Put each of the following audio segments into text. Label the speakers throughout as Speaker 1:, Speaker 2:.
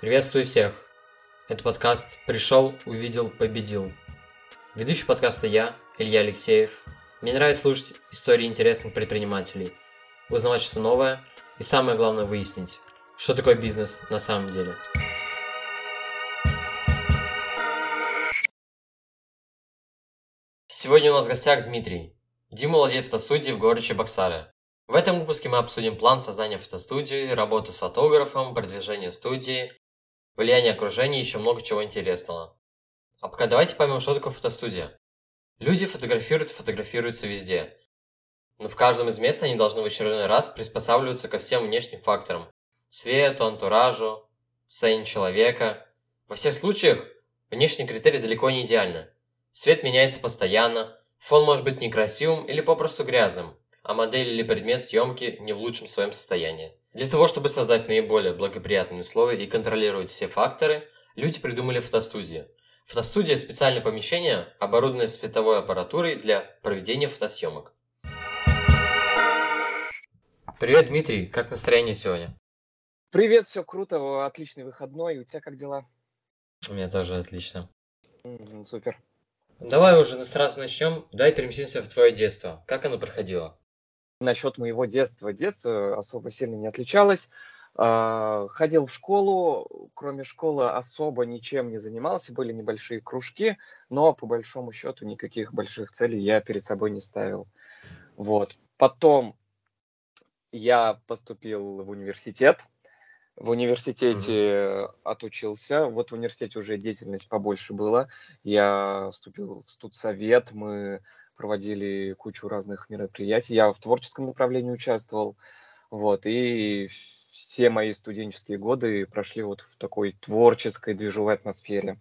Speaker 1: Приветствую всех! Это подкаст «Пришел, увидел, победил». Ведущий подкаста я, Илья Алексеев. Мне нравится слушать истории интересных предпринимателей, узнавать что новое и самое главное выяснить, что такое бизнес на самом деле. Сегодня у нас в гостях Дмитрий. Дима владеет фотостудией в городе Чебоксары. В этом выпуске мы обсудим план создания фотостудии, работу с фотографом, продвижение студии, влияние окружения и еще много чего интересного. А пока давайте поймем, что такое фотостудия. Люди фотографируют и фотографируются везде. Но в каждом из мест они должны в очередной раз приспосабливаться ко всем внешним факторам. Свету, антуражу, состоянию человека. Во всех случаях внешний критерий далеко не идеальны. Свет меняется постоянно, фон может быть некрасивым или попросту грязным, а модель или предмет съемки не в лучшем своем состоянии. Для того, чтобы создать наиболее благоприятные условия и контролировать все факторы, люди придумали фотостудию. Фотостудия – специальное помещение, оборудованное световой аппаратурой для проведения фотосъемок. Привет, Дмитрий, как настроение сегодня?
Speaker 2: Привет, все круто, отличный выходной. У тебя как дела?
Speaker 1: У меня тоже отлично.
Speaker 2: Супер.
Speaker 1: Давай уже сразу начнем. Дай переместимся в твое детство. Как оно проходило?
Speaker 2: Насчет моего детства. Детство особо сильно не отличалось. А, Ходил в школу, кроме школы особо ничем не занимался, были небольшие кружки, но по большому счету никаких больших целей я перед собой не ставил. Вот. Потом я поступил в университет. В университете отучился. Вот в университете уже деятельность побольше была. Я вступил в студсовет, мы проводили кучу разных мероприятий. Я в творческом направлении участвовал. Вот, и все мои студенческие годы прошли вот в такой творческой движевой атмосфере.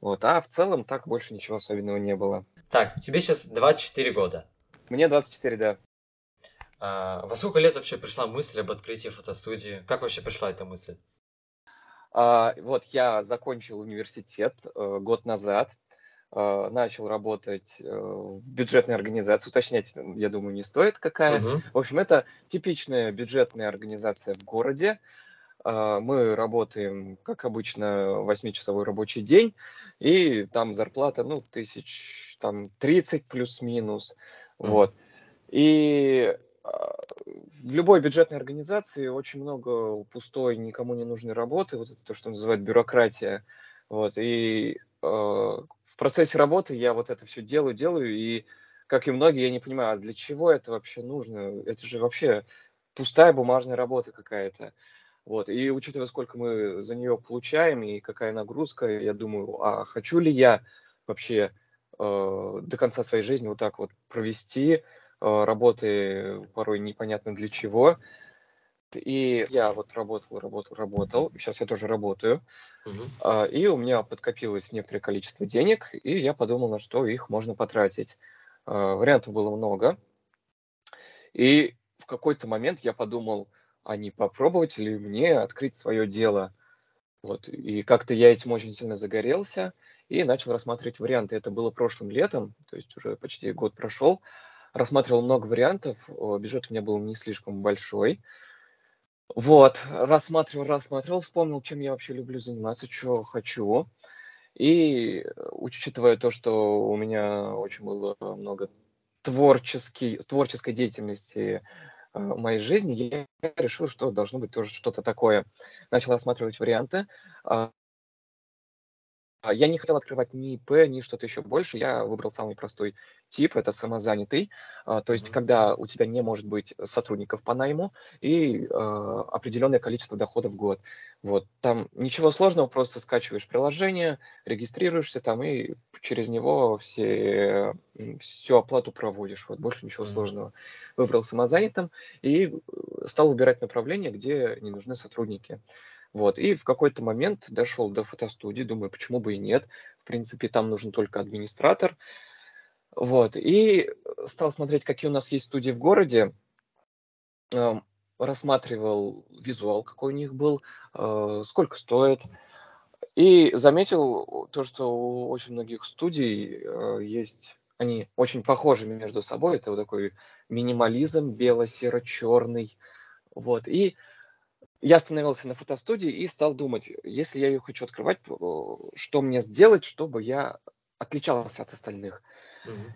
Speaker 2: Вот, а в целом так больше ничего особенного не было.
Speaker 1: Так, тебе сейчас 24 года.
Speaker 2: Мне 24, да.
Speaker 1: А, во сколько лет вообще пришла мысль об открытии фотостудии? Как вообще пришла эта мысль?
Speaker 2: А, вот я закончил университет э, год назад, начал работать э, в бюджетной организации. Уточнять, я думаю, не стоит какая.
Speaker 1: Мгм.
Speaker 2: В общем, это типичная бюджетная организация в городе. А, Мы работаем, как обычно, 8-часовой рабочий день, и там зарплата, ну, тысяч, там, 30 плюс-минус,
Speaker 1: Мгм.
Speaker 2: вот. И в любой бюджетной организации очень много пустой, никому не нужной работы, вот это то, что называют бюрократия, вот. И э, в процессе работы я вот это все делаю, делаю, и, как и многие, я не понимаю, а для чего это вообще нужно? Это же вообще пустая бумажная работа какая-то. Вот, и учитывая, сколько мы за нее получаем и какая нагрузка, я думаю, а хочу ли я вообще э, до конца своей жизни вот так вот провести, э, работы порой непонятно для чего. И я вот работал, работал, работал, сейчас я тоже работаю, а, и у меня подкопилось некоторое количество денег, и я подумал, на что их можно потратить. А, Вариантов было много, и в какой-то момент я подумал, а не попробовать ли мне открыть свое дело. Вот, и как-то я этим очень сильно загорелся и начал рассматривать варианты. Это было прошлым летом, то есть уже почти год прошел. Рассматривал много вариантов, бюджет у меня был не слишком большой. Вот, рассматривал, рассматривал, вспомнил, чем я вообще люблю заниматься, что хочу. И э, учитывая то, что у меня очень было много творческий, творческой деятельности э, моей жизни, я решил, что должно быть тоже что-то такое. Начал рассматривать варианты. А, Я не хотел открывать ни ИП, ни что-то еще больше. Я выбрал самый простой тип, это самозанятый. А, То есть, когда у тебя не может быть сотрудников по найму и а, определенное количество доходов в год. Вот. Там ничего сложного, просто скачиваешь приложение, регистрируешься там и через него все, всю оплату проводишь. Вот больше ничего сложного. Выбрал самозанятым и э, стал выбирать направления, где не нужны сотрудники. Вот, и в какой-то момент дошел до фотостудии, думаю, почему бы и нет. В принципе, там нужен только администратор. Вот, и стал смотреть, какие у нас есть студии в городе. Эм, Рассматривал визуал, какой у них был, э, сколько стоит. И заметил то, что у очень многих студий э, есть, они очень похожи между собой. Это вот такой минимализм бело-серо-черный. Вот, и я остановился на фотостудии и стал думать, если я ее хочу открывать, что мне сделать, чтобы я отличался от остальных. Mm-hmm.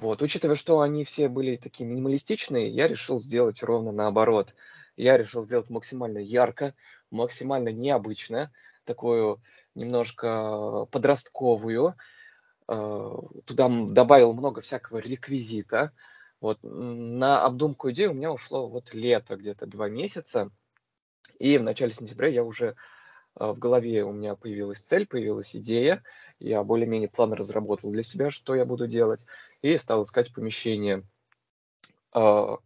Speaker 2: Вот, учитывая, что они все были такие минималистичные, я решил сделать ровно наоборот. Я решил сделать максимально ярко, максимально необычно, такую немножко подростковую. Э, туда добавил много всякого реквизита. Вот на обдумку идеи у меня ушло вот лето, где-то два месяца. И в начале сентября я уже э, в голове у меня появилась цель, появилась идея. Я более-менее план разработал для себя, что я буду делать, и стал искать помещение. Э,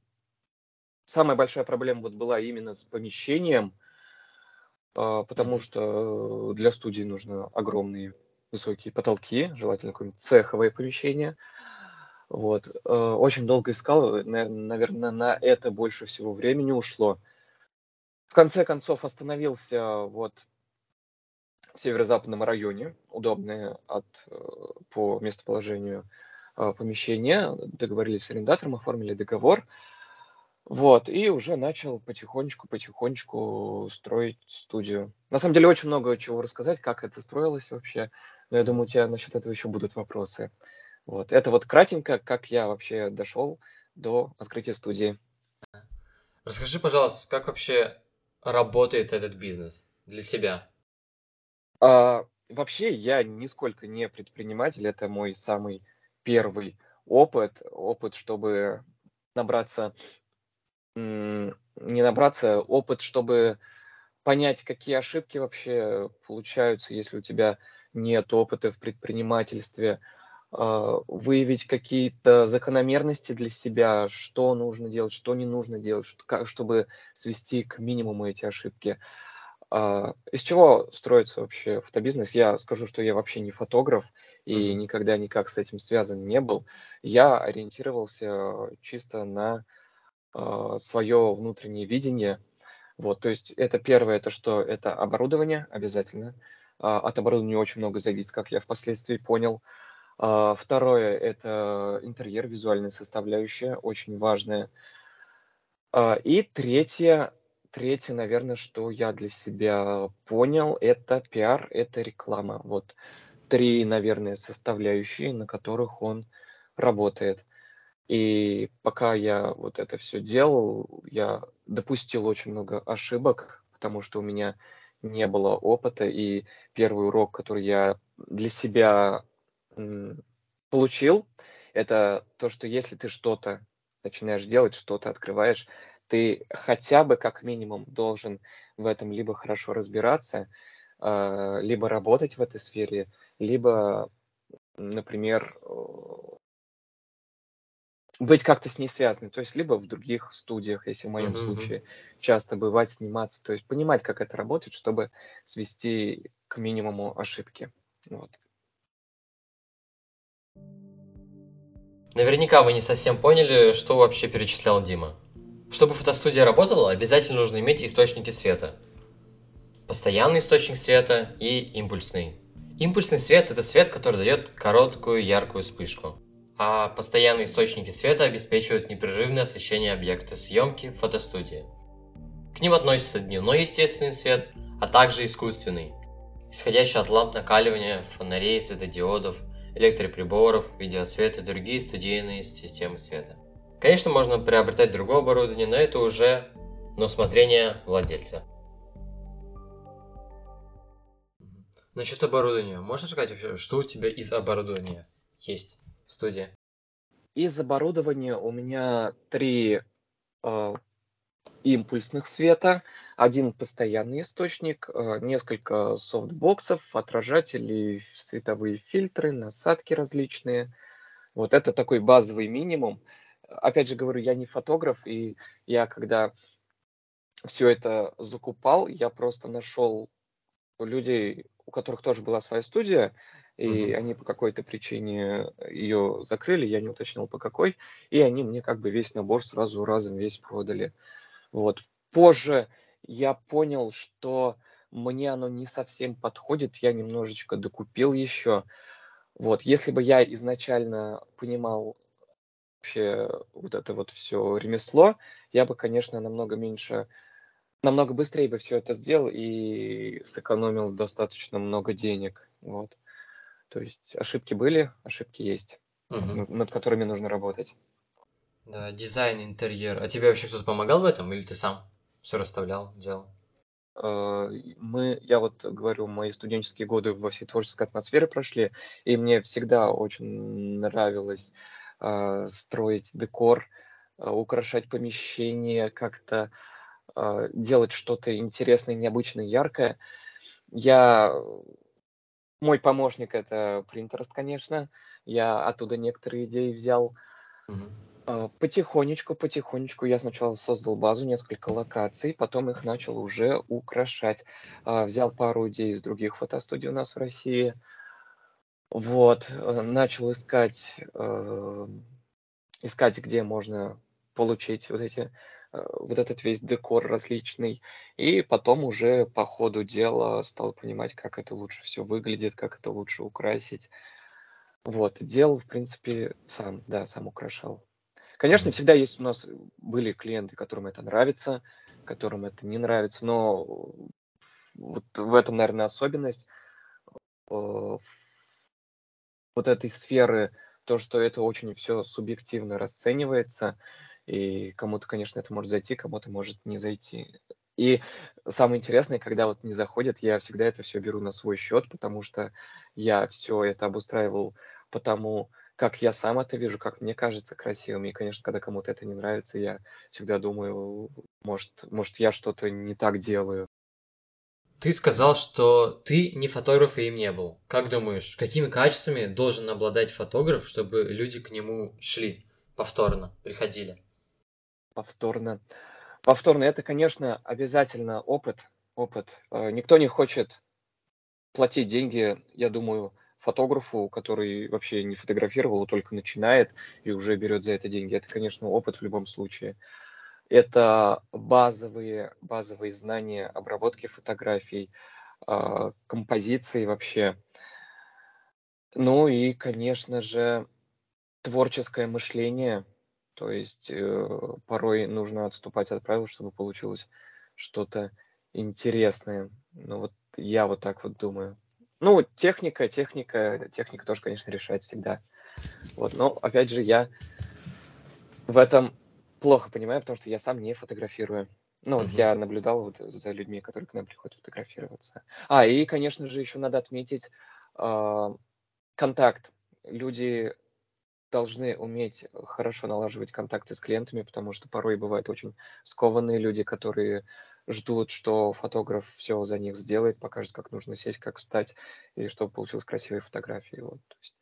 Speaker 2: самая большая проблема вот была именно с помещением, э, потому что для студии нужно огромные высокие потолки, желательно какое-нибудь цеховое помещение. Вот. Очень долго искал, наверное, на это больше всего времени ушло в конце концов остановился вот в северо-западном районе, удобное от, э, по местоположению э, помещения, договорились с арендатором, оформили договор, вот, и уже начал потихонечку-потихонечку строить студию. На самом деле очень много чего рассказать, как это строилось вообще, но я думаю, у тебя насчет этого еще будут вопросы. Вот, это вот кратенько, как я вообще дошел до открытия студии.
Speaker 1: Расскажи, пожалуйста, как вообще работает этот бизнес для себя?
Speaker 2: А, вообще я нисколько не предприниматель, это мой самый первый опыт, опыт, чтобы набраться, не набраться, опыт, чтобы понять, какие ошибки вообще получаются, если у тебя нет опыта в предпринимательстве, выявить какие-то закономерности для себя, что нужно делать, что не нужно делать, чтобы свести к минимуму эти ошибки. А, из чего строится вообще фотобизнес? Я скажу, что я вообще не фотограф и никогда никак с этим связан не был. Я ориентировался чисто на а, свое внутреннее видение. Вот, то есть это первое, это что? Это оборудование обязательно. От оборудования очень много зависит, как я впоследствии понял. А, второе– это интерьер, визуальная составляющая, очень важная. А, и третье, третье, наверное, что я для себя понял, это пиар, это реклама. Вот три, наверное, составляющие, на которых он работает. И пока я вот это все делал, я допустил очень много ошибок, потому что у меня не было опыта. И первый урок, который я для себя получил, это то, что если ты что-то начинаешь делать, что-то открываешь, ты хотя бы как минимум должен в этом либо хорошо разбираться, а, либо работать в этой сфере, либо, например, быть как-то с ней связанным, то есть либо в других студиях, если в моем uh-huh. случае часто бывать, сниматься, то есть понимать, как это работает, чтобы свести к минимуму ошибки. Вот.
Speaker 1: Наверняка вы не совсем поняли, что вообще перечислял Дима. Чтобы фотостудия работала, обязательно нужно иметь источники света. Постоянный источник света и импульсный. Импульсный свет – это свет, который дает короткую яркую вспышку. А постоянные источники света обеспечивают непрерывное освещение объекта съемки в фотостудии. К ним относятся дневной естественный свет, а также искусственный, исходящий от ламп накаливания, фонарей, светодиодов – электроприборов, видеосвета и другие студийные системы света. Конечно, можно приобретать другое оборудование, но это уже на усмотрение владельца. Насчет оборудования. Можно сказать вообще, что у тебя из оборудования есть в студии?
Speaker 2: Из оборудования у меня три э, импульсных света, один постоянный источник, э, несколько софтбоксов, отражатели, световые фильтры, насадки различные. Вот это такой базовый минимум. Опять же говорю, я не фотограф, и я когда все это закупал, я просто нашел людей, у которых тоже была своя студия, и mm-hmm. они по какой-то причине ее закрыли, я не уточнил по какой, и они мне как бы весь набор сразу разом весь продали. Вот. Позже я понял, что мне оно не совсем подходит, я немножечко докупил еще. Вот, если бы я изначально понимал вообще вот это вот все ремесло, я бы, конечно, намного меньше намного быстрее бы все это сделал и сэкономил достаточно много денег. Вот. То есть ошибки были, ошибки есть,
Speaker 1: Мгм.
Speaker 2: над которыми нужно работать.
Speaker 1: Да, дизайн, интерьер. А тебе вообще кто-то помогал в этом, или ты сам все расставлял, делал?
Speaker 2: Э, Мы, я вот говорю, мои студенческие годы во всей творческой атмосфере прошли, и мне всегда очень нравилось э, строить декор, э, украшать помещение, как-то э, делать что-то интересное, необычное, яркое. Я мой помощник это Pinterest, конечно. Я оттуда некоторые идеи взял.
Speaker 1: Мгм.
Speaker 2: А, Потихонечку, потихонечку я сначала создал базу, несколько локаций, потом их начал уже украшать. А, Взял пару идей из других фотостудий у нас в России. Вот, э, начал искать, э, искать, где можно получить вот эти, э, вот этот весь декор различный. И потом уже по ходу дела стал понимать, как это лучше все выглядит, как это лучше украсить. Вот, делал, в принципе, сам, да, сам украшал. Конечно, всегда есть у нас были клиенты, которым это нравится, которым это не нравится, но вот в этом, наверное, особенность э, вот этой сферы, то, что это очень все субъективно расценивается, и кому-то, конечно, это может зайти, кому-то может не зайти. И самое интересное, когда вот не заходят, я всегда это все беру на свой счет, потому что я все это обустраивал потому, как я сам это вижу, как мне кажется красивым. И, конечно, когда кому-то это не нравится, я всегда думаю, может, может я что-то не так делаю.
Speaker 1: Ты сказал, что ты не фотограф и им не был. Как думаешь, какими качествами должен обладать фотограф, чтобы люди к нему шли повторно, приходили?
Speaker 2: Повторно. Повторно. Это, конечно, обязательно опыт. Опыт. Э, Никто не хочет платить деньги, я думаю, фотографу, который вообще не фотографировал, а только начинает и уже берет за это деньги. Это, конечно, опыт в любом случае. Это базовые, базовые знания обработки фотографий, а, композиции вообще. Ну и, конечно же, творческое мышление. То есть э, порой нужно отступать от правил, чтобы получилось что-то интересное. Ну вот я вот так вот думаю. Ну, техника, техника, техника тоже, конечно, решает всегда. Вот, но опять же, я в этом плохо понимаю, потому что я сам не фотографирую. Ну, вот
Speaker 1: Мгм.
Speaker 2: я наблюдал вот за людьми, которые к нам приходят фотографироваться. А, и, конечно же, еще надо отметить а, контакт. Люди должны уметь хорошо налаживать контакты с клиентами, потому что порой бывают очень скованные люди, которые ждут, что фотограф все за них сделает, покажет, как нужно сесть, как встать, и чтобы получилась красивая фотография. Вот, то есть,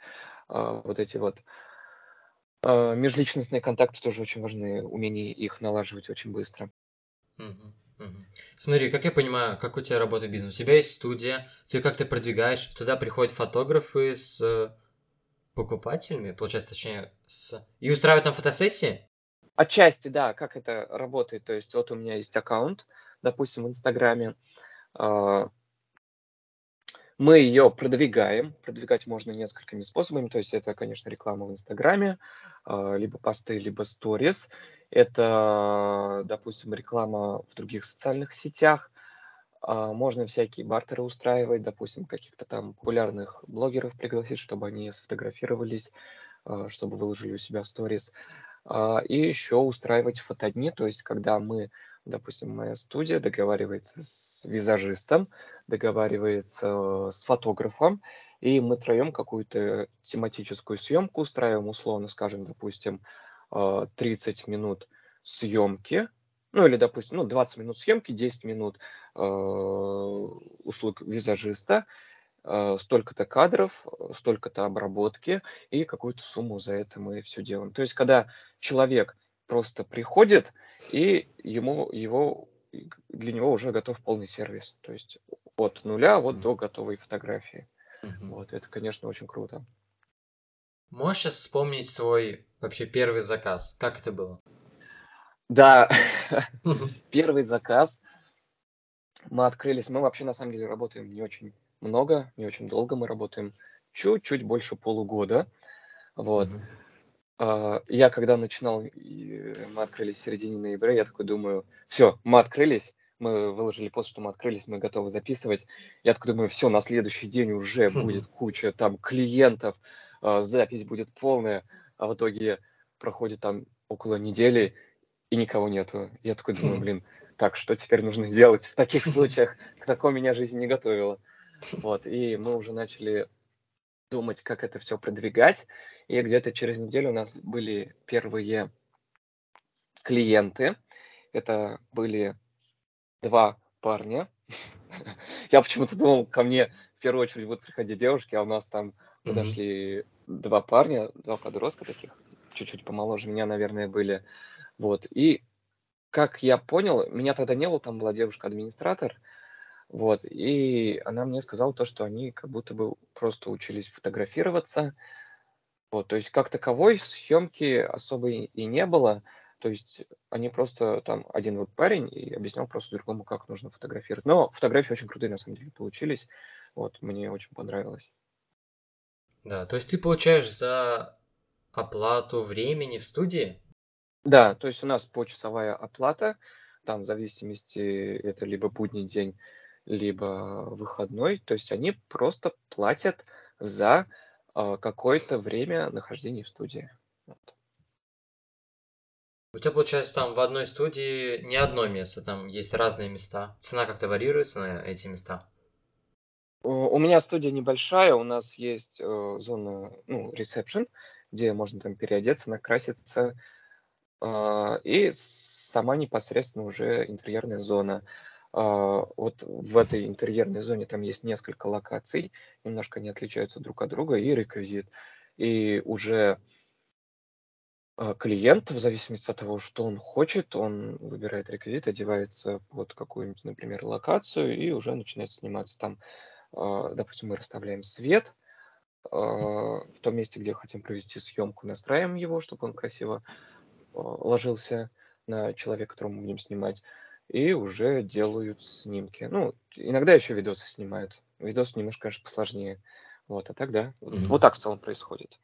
Speaker 2: а, вот эти вот а, межличностные контакты тоже очень важны, умение их налаживать очень быстро.
Speaker 1: Смотри, как я понимаю, как у тебя работает бизнес? У тебя есть студия, ты как-то продвигаешь, туда приходят фотографы с э, покупателями, получается, точнее, с... и устраивают там фотосессии?
Speaker 2: Отчасти, да, как это работает. То есть вот у меня есть аккаунт, допустим, в Инстаграме. а, Мы ее продвигаем. Продвигать можно несколькими способами. То есть это, конечно, реклама в Инстаграме, а, либо посты, либо сторис. Это, допустим, реклама в других социальных сетях. А, Можно всякие бартеры устраивать, допустим, каких-то там популярных блогеров пригласить, чтобы они сфотографировались, чтобы выложили у себя в сторис. А, И еще устраивать фотодни, то есть когда мы, допустим, моя студия договаривается с визажистом, договаривается с фотографом, и мы троем какую-то тематическую съемку устраиваем, условно скажем, допустим, а, 30 минут съемки, ну или, допустим, ну, 20 минут съемки, 10 минут а, услуг визажиста, столько-то кадров, а, столько-то обработки, и какую-то сумму за это мы все делаем. То есть, когда человек просто приходит, и ему его для него уже готов полный сервис. То есть от нуля вот
Speaker 1: Мгм.
Speaker 2: до готовой фотографии.
Speaker 1: Мгм.
Speaker 2: Вот, это, конечно, очень круто.
Speaker 1: Можешь сейчас вспомнить свой вообще первый заказ? Как это было?
Speaker 2: Да, первый заказ мы открылись. Мы вообще, на самом деле, работаем не очень много, не очень долго. Мы работаем чуть-чуть больше полугода. Вот. А, Я когда начинал, мы открылись в середине ноября, я такой думаю, все, мы открылись, мы выложили пост, что мы открылись, мы готовы записывать. Я такой думаю, все, на следующий день уже будет куча там клиентов, э, запись будет полная, а в итоге проходит там около недели, и никого нету. Я такой думаю, блин, так, что теперь нужно сделать в таких случаях? К такому меня жизнь не готовила. Вот, и мы уже начали думать, как это все продвигать. И где-то через неделю у нас были первые клиенты. Это были два парня. Я почему-то думал, ко мне в первую очередь будут приходить девушки, а у нас там подошли два парня, два подростка таких, чуть-чуть помоложе меня, наверное, были. Вот. И как я понял, меня тогда не было, там была девушка-администратор, вот, и она мне сказала то, что они как будто бы просто учились фотографироваться. Вот, то есть как таковой съемки особо и не было. То есть они просто там один вот парень и объяснял просто другому, как нужно фотографировать. Но фотографии очень крутые на самом деле получились. Вот, мне очень понравилось.
Speaker 1: Да, то есть ты получаешь за оплату времени в студии?
Speaker 2: Да, то есть у нас почасовая оплата, там в зависимости это либо будний день, либо выходной, то есть они просто платят за э, какое-то время нахождения в студии. Вот.
Speaker 1: У тебя, получается, там в одной студии не одно место, там есть разные места. Цена как-то варьируется на эти места?
Speaker 2: У меня студия небольшая, у нас есть э, зона, ну, ресепшн, где можно там переодеться, накраситься, э, и сама непосредственно уже интерьерная зона. А, вот в этой интерьерной зоне там есть несколько локаций, немножко они отличаются друг от друга, и реквизит. И уже а, клиент, в зависимости от того, что он хочет, он выбирает реквизит, одевается под какую-нибудь, например, локацию и уже начинает сниматься там. А, допустим, мы расставляем свет в том месте, где хотим провести съемку, настраиваем его, чтобы он красиво ложился на человека, которого мы будем снимать и уже делают снимки. Ну, иногда еще видосы снимают. Видосы немножко, конечно, посложнее. Вот, а так да. Mm-hmm. Вот так в целом происходит.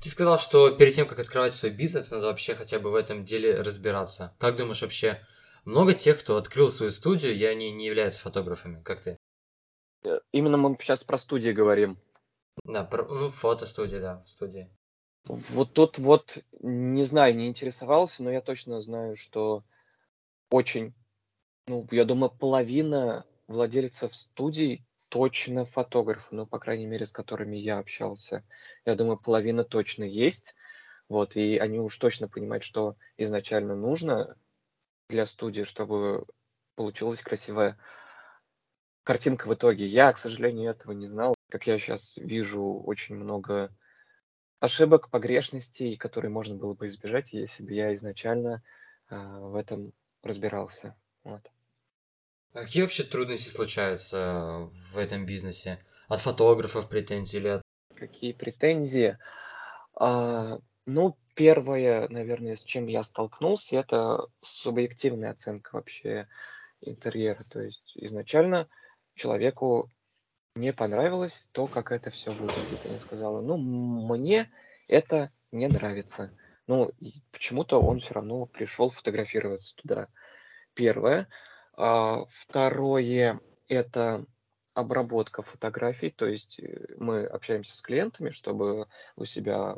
Speaker 1: Ты сказал, что перед тем, как открывать свой бизнес, надо вообще хотя бы в этом деле разбираться. Как думаешь, вообще много тех, кто открыл свою студию, и они не являются фотографами, как ты?
Speaker 2: Э, именно мы сейчас про студии говорим.
Speaker 1: Да, про, ну, фотостудия, да, студии.
Speaker 2: Вот тут вот, не знаю, не интересовался, но я точно знаю, что очень ну, я думаю, половина владельцев студий точно фотографы, ну, по крайней мере, с которыми я общался. Я думаю, половина точно есть. Вот, и они уж точно понимают, что изначально нужно для студии, чтобы получилась красивая картинка в итоге. Я, к сожалению, этого не знал. Как я сейчас вижу, очень много ошибок, погрешностей, которые можно было бы избежать, если бы я изначально э, в этом разбирался. Вот.
Speaker 1: А какие вообще трудности случаются в этом бизнесе? От фотографов претензий или от...
Speaker 2: Какие претензии? А, ну, первое, наверное, с чем я столкнулся, это субъективная оценка вообще интерьера. То есть изначально человеку не понравилось то, как это все выглядит. Она сказала, ну, мне это не нравится. Ну, почему-то он все равно пришел фотографироваться туда. Первое. А, второе – это обработка фотографий, то есть э, мы общаемся с клиентами, чтобы у себя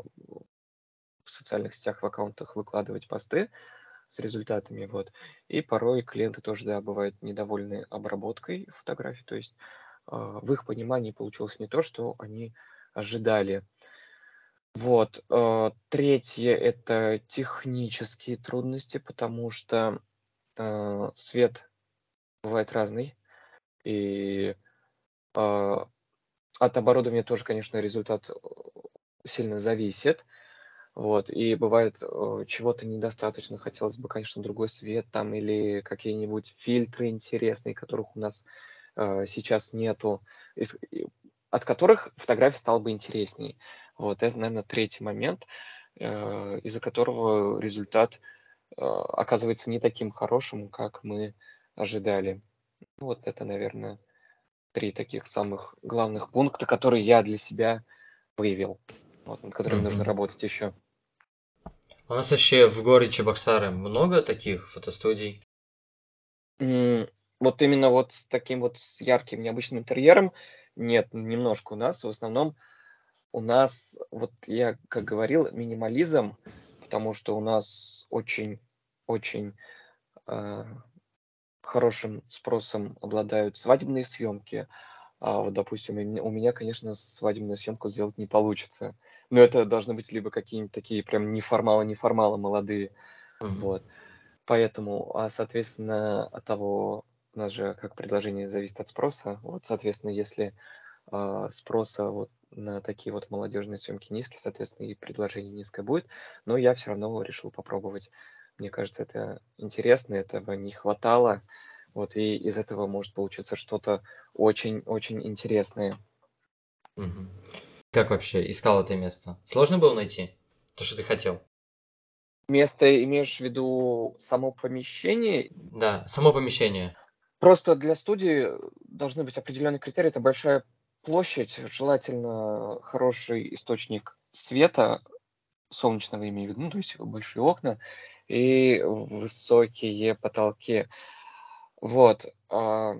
Speaker 2: в социальных сетях, в аккаунтах выкладывать посты с результатами, вот. И порой клиенты тоже, да, бывают недовольны обработкой фотографий, то есть э, в их понимании получилось не то, что они ожидали. Вот. Э, третье – это технические трудности, потому что э, свет бывает разный. И э, от оборудования тоже, конечно, результат сильно зависит. Вот, и бывает э, чего-то недостаточно, хотелось бы, конечно, другой свет там или какие-нибудь фильтры интересные, которых у нас э, сейчас нету, из, от которых фотография стала бы интересней. Вот, это, наверное, третий момент, э, из-за которого результат э, оказывается не таким хорошим, как мы ожидали. Вот это, наверное, три таких самых главных пункта, которые я для себя выявил, вот, над которыми mm-hmm. нужно работать еще.
Speaker 1: У нас вообще в городе Чебоксары много таких фотостудий?
Speaker 2: Mm, Вот именно вот с таким вот с ярким необычным интерьером нет, немножко у нас. В основном у нас, вот я как говорил, минимализм, потому что у нас очень-очень э, хорошим спросом обладают свадебные съемки. А вот, допустим, у меня, конечно, свадебную съемку сделать не получится. Но это должны быть либо какие-нибудь такие прям неформалы-неформалы молодые. Mm-hmm. Вот. Поэтому, а, соответственно, от того, у нас же как предложение зависит от спроса. Вот, соответственно, если спроса вот на такие вот молодежные съемки низкий, соответственно, и предложение низкое будет. Но я все равно решил попробовать. Мне кажется, это интересно, этого не хватало. Вот, и из этого может получиться что-то очень-очень интересное.
Speaker 1: Угу. Как вообще искал это место? Сложно было найти то, что ты хотел?
Speaker 2: Место имеешь в виду само помещение?
Speaker 1: Да, само помещение.
Speaker 2: Просто для студии должны быть определенные критерии. Это большая площадь, желательно хороший источник света, солнечного имею в виду, ну, то есть большие окна и высокие потолки. Вот. А,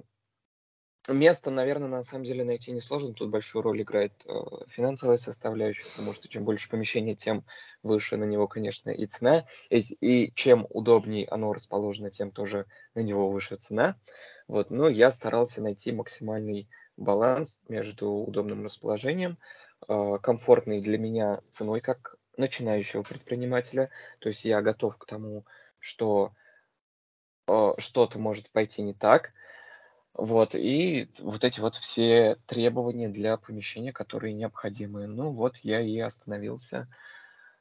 Speaker 2: место, наверное, на самом деле найти несложно. Тут большую роль играет э, финансовая составляющая, потому что чем больше помещения, тем выше на него, конечно, и цена. И, и чем удобнее оно расположено, тем тоже на него выше цена. Вот. Но я старался найти максимальный баланс между удобным расположением, э, комфортной для меня ценой, как начинающего предпринимателя. То есть я готов к тому, что э, что-то может пойти не так, вот, и вот эти вот все требования для помещения, которые необходимы. Ну вот я и остановился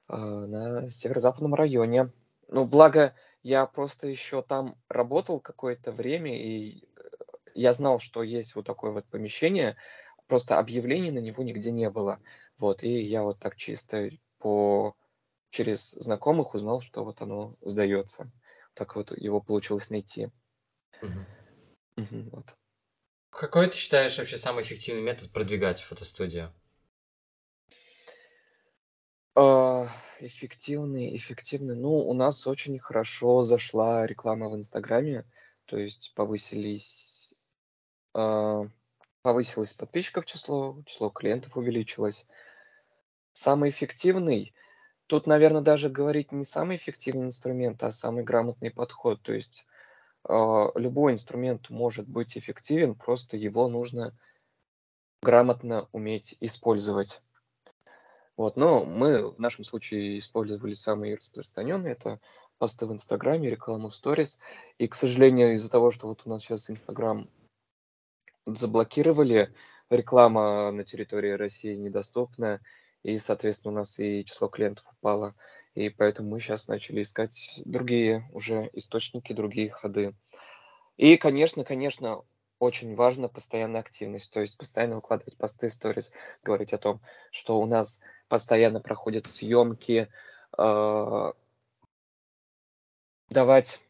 Speaker 2: э, на северо-западном районе. Ну, благо, я просто еще там работал какое-то время, и я знал, что есть вот такое вот помещение, просто объявлений на него нигде не было. Вот, и я вот так чисто по через знакомых узнал, что вот оно сдается. Так вот его получилось найти.
Speaker 1: Угу. Угу, вот. Какой ты считаешь вообще самый эффективный метод продвигать фотостудию?
Speaker 2: А, эффективный, эффективный. Ну, у нас очень хорошо зашла реклама в Инстаграме, то есть повысились, повысилось подписчиков число, число клиентов увеличилось. Самый эффективный, тут, наверное, даже говорить не самый эффективный инструмент, а самый грамотный подход. То есть а, любой инструмент может быть эффективен, просто его нужно грамотно уметь использовать. Вот, но мы в нашем случае использовали самые распространенные, это посты в Инстаграме, рекламу в сторис. И, к сожалению, из-за того, что вот у нас сейчас Инстаграм заблокировали, реклама на территории России недоступна, и, соответственно, у нас и число клиентов упало. И поэтому мы сейчас начали искать другие уже источники, другие ходы. И, конечно, конечно, очень важна постоянная активность, то есть постоянно выкладывать посты, сторис, говорить о том, что у нас постоянно проходят съемки, э, давать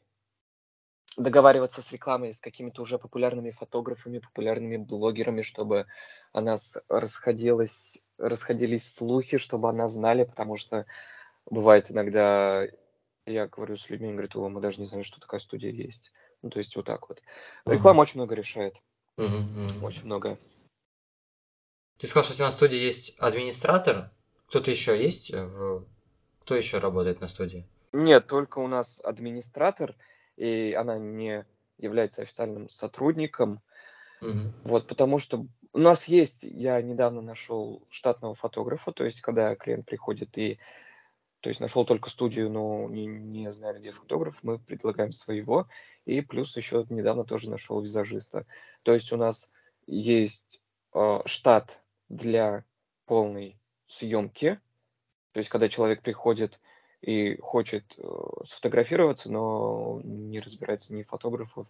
Speaker 2: договариваться с рекламой, с какими-то уже популярными фотографами, популярными блогерами, чтобы о нас расходилось, расходились слухи, чтобы о нас знали, потому что бывает иногда, я говорю с людьми, говорят, о, мы даже не знаем, что такая студия есть. Ну, то есть вот так вот. Реклама uh-huh. очень много решает. Uh-huh. Очень много.
Speaker 1: Ты сказал, что у тебя на студии есть администратор. Кто-то еще есть? В... Кто еще работает на студии?
Speaker 2: Нет, только у нас администратор, и она не является официальным сотрудником. Uh-huh. Вот, потому что у нас есть, я недавно нашел штатного фотографа, то есть когда клиент приходит и то есть нашел только студию, но не, не знали, где фотограф, мы предлагаем своего. И плюс еще недавно тоже нашел визажиста. То есть у нас есть э, штат для полной съемки. То есть когда человек приходит и хочет э, сфотографироваться, но не разбирается ни фотографов,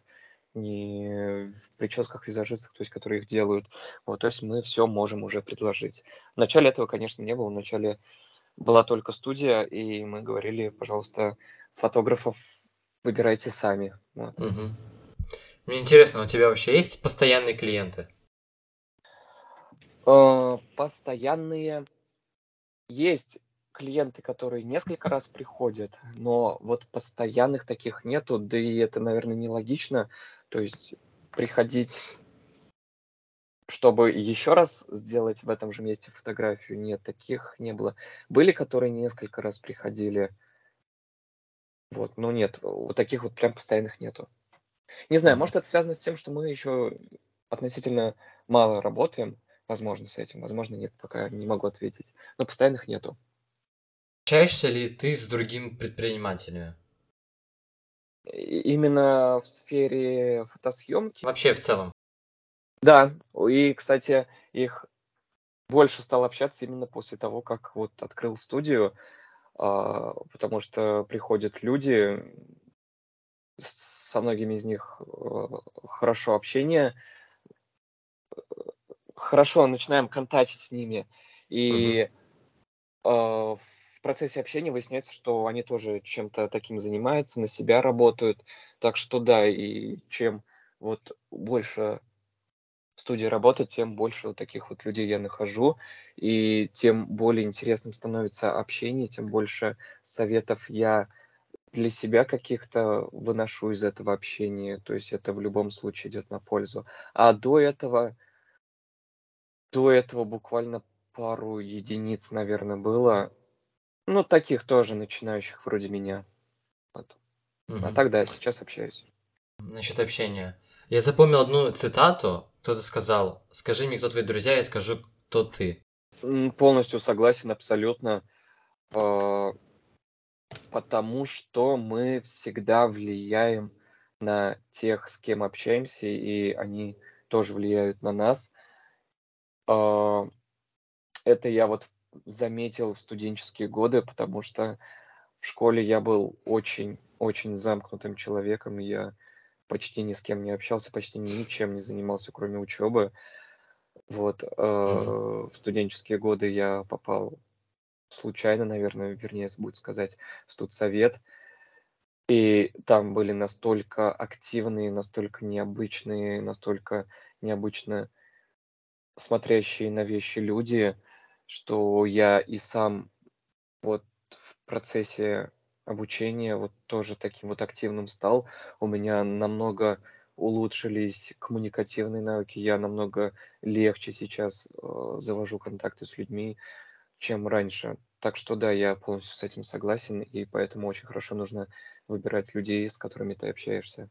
Speaker 2: ни в прическах визажистов, то есть которые их делают. Вот, то есть мы все можем уже предложить. В начале этого, конечно, не было. В начале была только студия, и мы говорили, пожалуйста, фотографов выбирайте сами. Вот.
Speaker 1: Угу. Мне интересно, у тебя вообще есть постоянные клиенты?
Speaker 2: Э, постоянные есть клиенты, которые несколько раз приходят, но вот постоянных таких нету, да и это, наверное, нелогично. То есть приходить, чтобы еще раз сделать в этом же месте фотографию, нет, таких не было. Были, которые несколько раз приходили, вот, но нет, вот таких вот прям постоянных нету. Не знаю, может это связано с тем, что мы еще относительно мало работаем, возможно, с этим, возможно, нет, пока не могу ответить, но постоянных нету.
Speaker 1: Общаешься ли ты с другими предпринимателями?
Speaker 2: Именно в сфере фотосъемки?
Speaker 1: Вообще в целом.
Speaker 2: Да, и, кстати, их больше стал общаться именно после того, как вот открыл студию, а, потому что приходят люди, со многими из них э, хорошо общение, хорошо начинаем контактить с ними, и угу. в процессе общения выясняется, что они тоже чем-то таким занимаются, на себя работают, так что да, и чем вот больше в студии работать, тем больше вот таких вот людей я нахожу, и тем более интересным становится общение, тем больше советов я для себя каких-то выношу из этого общения, то есть это в любом случае идет на пользу. А до этого, до этого буквально пару единиц, наверное, было, ну, таких тоже начинающих вроде меня. Вот. Угу. А тогда сейчас общаюсь.
Speaker 1: Насчет общения. Я запомнил одну цитату, кто-то сказал, скажи мне, кто твои друзья, я скажу, кто ты.
Speaker 2: Полностью согласен, абсолютно. А, потому что мы всегда влияем на тех, с кем общаемся, и они тоже влияют на нас. А, это я вот заметил в студенческие годы, потому что в школе я был очень-очень замкнутым человеком, я почти ни с кем не общался, почти ничем не занимался, кроме учебы. Вот, mm-hmm. в студенческие годы я попал случайно, наверное, вернее будет сказать, в студсовет. И там были настолько активные, настолько необычные, настолько необычно смотрящие на вещи люди, что я и сам вот в процессе обучения вот тоже таким вот активным стал. У меня намного улучшились коммуникативные навыки, я намного легче сейчас э, завожу контакты с людьми, чем раньше. Так что да, я полностью с этим согласен, и поэтому очень хорошо нужно выбирать людей, с которыми ты общаешься.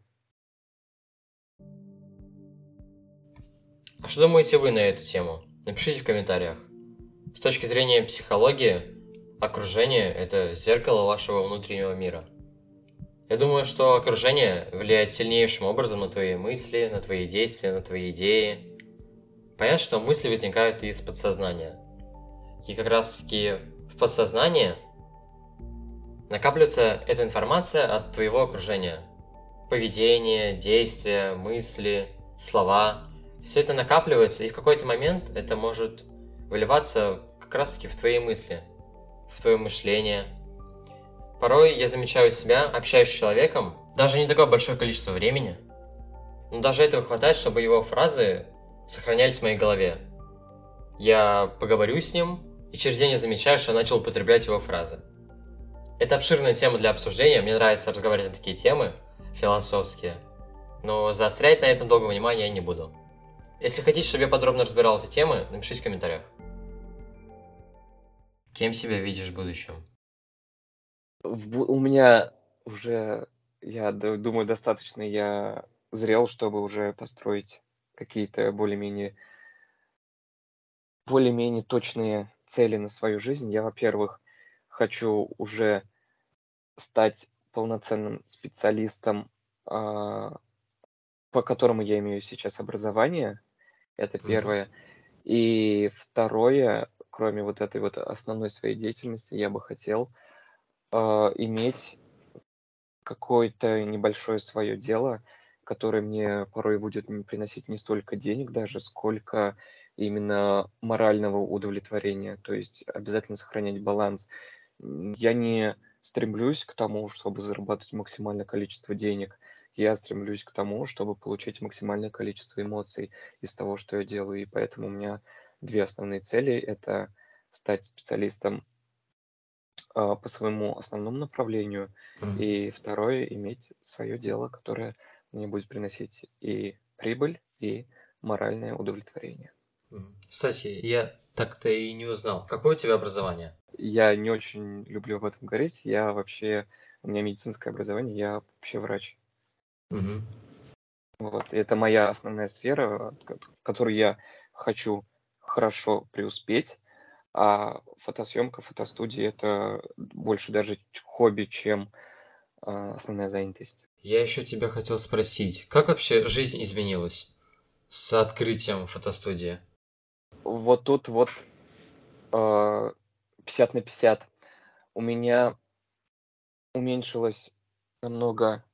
Speaker 1: А что думаете вы на эту тему? Напишите в комментариях. С точки зрения психологии, окружение – это зеркало вашего внутреннего мира. Я думаю, что окружение влияет сильнейшим образом на твои мысли, на твои действия, на твои идеи. Понятно, что мысли возникают из подсознания – и как раз таки в подсознании накапливается эта информация от твоего окружения. Поведение, действия, мысли, слова. Все это накапливается, и в какой-то момент это может выливаться как раз таки в твои мысли, в твое мышление. Порой я замечаю себя, общаюсь с человеком, даже не такое большое количество времени, но даже этого хватает, чтобы его фразы сохранялись в моей голове. Я поговорю с ним, и через день я замечаю, что я начал употреблять его фразы. Это обширная тема для обсуждения, мне нравится разговаривать на такие темы, философские, но заострять на этом долго внимания я не буду. Если хотите, чтобы я подробно разбирал эти темы, напишите в комментариях. Кем себя видишь в будущем?
Speaker 2: У меня уже, я думаю, достаточно я зрел, чтобы уже построить какие-то более-менее более-менее точные цели на свою жизнь. Я, во-первых, хочу уже стать полноценным специалистом, а, по которому я имею сейчас образование. Это первое. И второе, кроме вот этой вот основной своей деятельности, я бы хотел а, иметь какое-то небольшое свое дело, которое мне порой будет приносить не столько денег даже, сколько именно морального удовлетворения, то есть обязательно сохранять баланс. Я не стремлюсь к тому, чтобы зарабатывать максимальное количество денег. Я стремлюсь к тому, чтобы получить максимальное количество эмоций из того, что я делаю. И поэтому у меня две основные цели. Это стать специалистом э, по своему основному направлению. Mm-hmm. И второе, иметь свое дело, которое мне будет приносить и прибыль и моральное удовлетворение.
Speaker 1: Кстати, я так-то и не узнал. Какое у тебя образование?
Speaker 2: Я не очень люблю об этом говорить. Я вообще... У меня медицинское образование, я вообще врач.
Speaker 1: Угу.
Speaker 2: Вот. Это моя основная сфера, в которой я хочу хорошо преуспеть. А фотосъемка, фотостудия – это больше даже хобби, чем э, основная занятость.
Speaker 1: Я еще тебя хотел спросить, как вообще жизнь изменилась с открытием фотостудии?
Speaker 2: Вот тут вот э, 50 на 50. У меня уменьшилось намного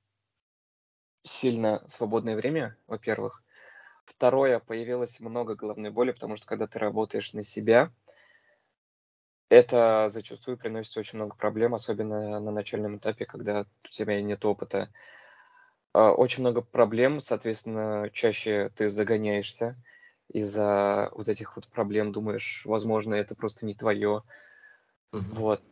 Speaker 2: сильно свободное время, во-первых. Второе, появилось много головной боли, потому что когда ты работаешь на себя, это зачастую приносит очень много проблем, особенно на начальном этапе, когда у тебя нет опыта. А, очень много проблем, соответственно, чаще ты загоняешься из-за вот этих вот проблем, думаешь, возможно, это просто не твое. Mm-hmm. Вот.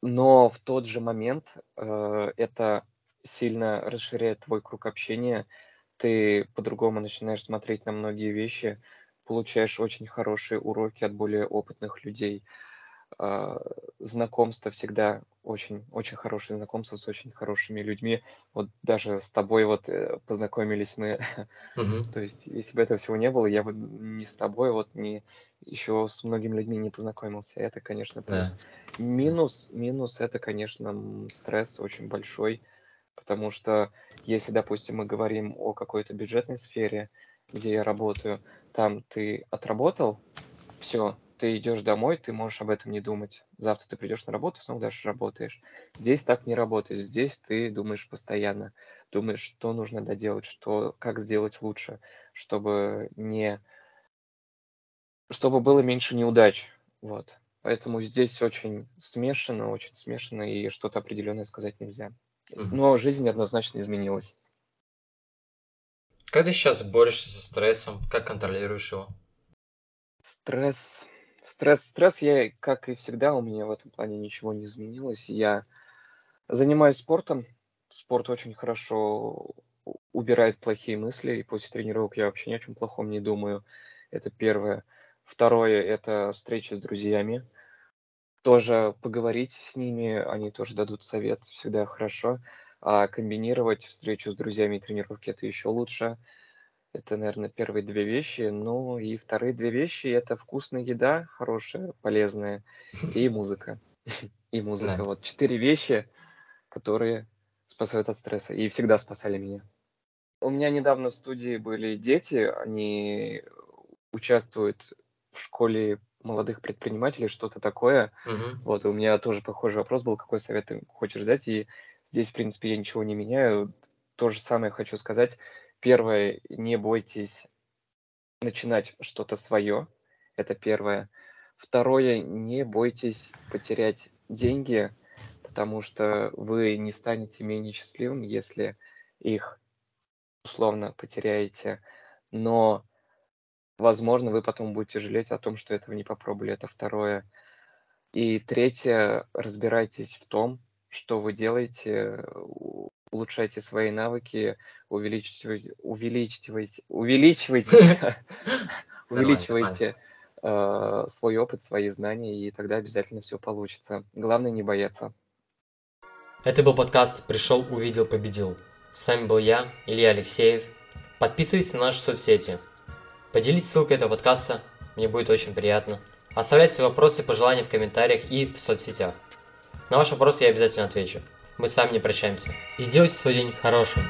Speaker 2: Но в тот же момент э, это сильно расширяет твой круг общения, ты по-другому начинаешь смотреть на многие вещи, получаешь очень хорошие уроки от более опытных людей. А, знакомство всегда очень, очень хорошее знакомство с очень хорошими людьми. Вот даже с тобой вот э, познакомились мы.
Speaker 1: Угу.
Speaker 2: То есть, если бы этого всего не было, я бы ни с тобой, вот ни еще с многими людьми не познакомился. Это, конечно, плюс. Да. Минус, минус это, конечно, стресс очень большой Потому что если, допустим, мы говорим о какой-то бюджетной сфере, где я работаю, там ты отработал, все, ты идешь домой, ты можешь об этом не думать. Завтра ты придешь на работу, снова дальше работаешь. Здесь так не работает. Здесь ты думаешь постоянно. Думаешь, что нужно доделать, что, как сделать лучше, чтобы не... чтобы было меньше неудач. Вот. Поэтому здесь очень смешано, очень смешано, и что-то определенное сказать нельзя. Но жизнь однозначно изменилась.
Speaker 1: Как ты сейчас борешься со стрессом? Как контролируешь его?
Speaker 2: Стресс. Стресс, стресс я, как и всегда, у меня в этом плане ничего не изменилось. Я занимаюсь спортом. Спорт очень хорошо убирает плохие мысли, и после тренировок я вообще ни о чем плохом не думаю. Это первое. Второе – это встреча с друзьями тоже поговорить с ними, они тоже дадут совет, всегда хорошо. А комбинировать встречу с друзьями и тренировки это еще лучше. Это, наверное, первые две вещи. Ну и вторые две вещи это вкусная еда, хорошая, полезная, и музыка. И музыка. Вот четыре вещи, которые спасают от стресса и всегда спасали меня. У меня недавно в студии были дети, они участвуют в школе молодых предпринимателей, что-то такое.
Speaker 1: Угу.
Speaker 2: Вот, у меня тоже похожий вопрос был, какой совет ты хочешь дать, и здесь, в принципе, я ничего не меняю. То же самое хочу сказать. Первое, не бойтесь начинать что-то свое, это первое. Второе, не бойтесь потерять деньги, потому что вы не станете менее счастливым, если их условно потеряете. Но возможно, вы потом будете жалеть о том, что этого не попробовали. Это второе. И третье, разбирайтесь в том, что вы делаете, улучшайте свои навыки, увеличивайте, увеличивайте, увеличивайте, увеличивайте свой опыт, свои знания, и тогда обязательно все получится. Главное не бояться.
Speaker 1: Это был подкаст «Пришел, увидел, победил». С вами был я, Илья Алексеев. Подписывайтесь на наши соцсети – Поделитесь ссылкой этого подкаста, мне будет очень приятно. Оставляйте свои вопросы и пожелания в комментариях и в соцсетях. На ваши вопросы я обязательно отвечу. Мы с вами не прощаемся. И сделайте свой день хорошим.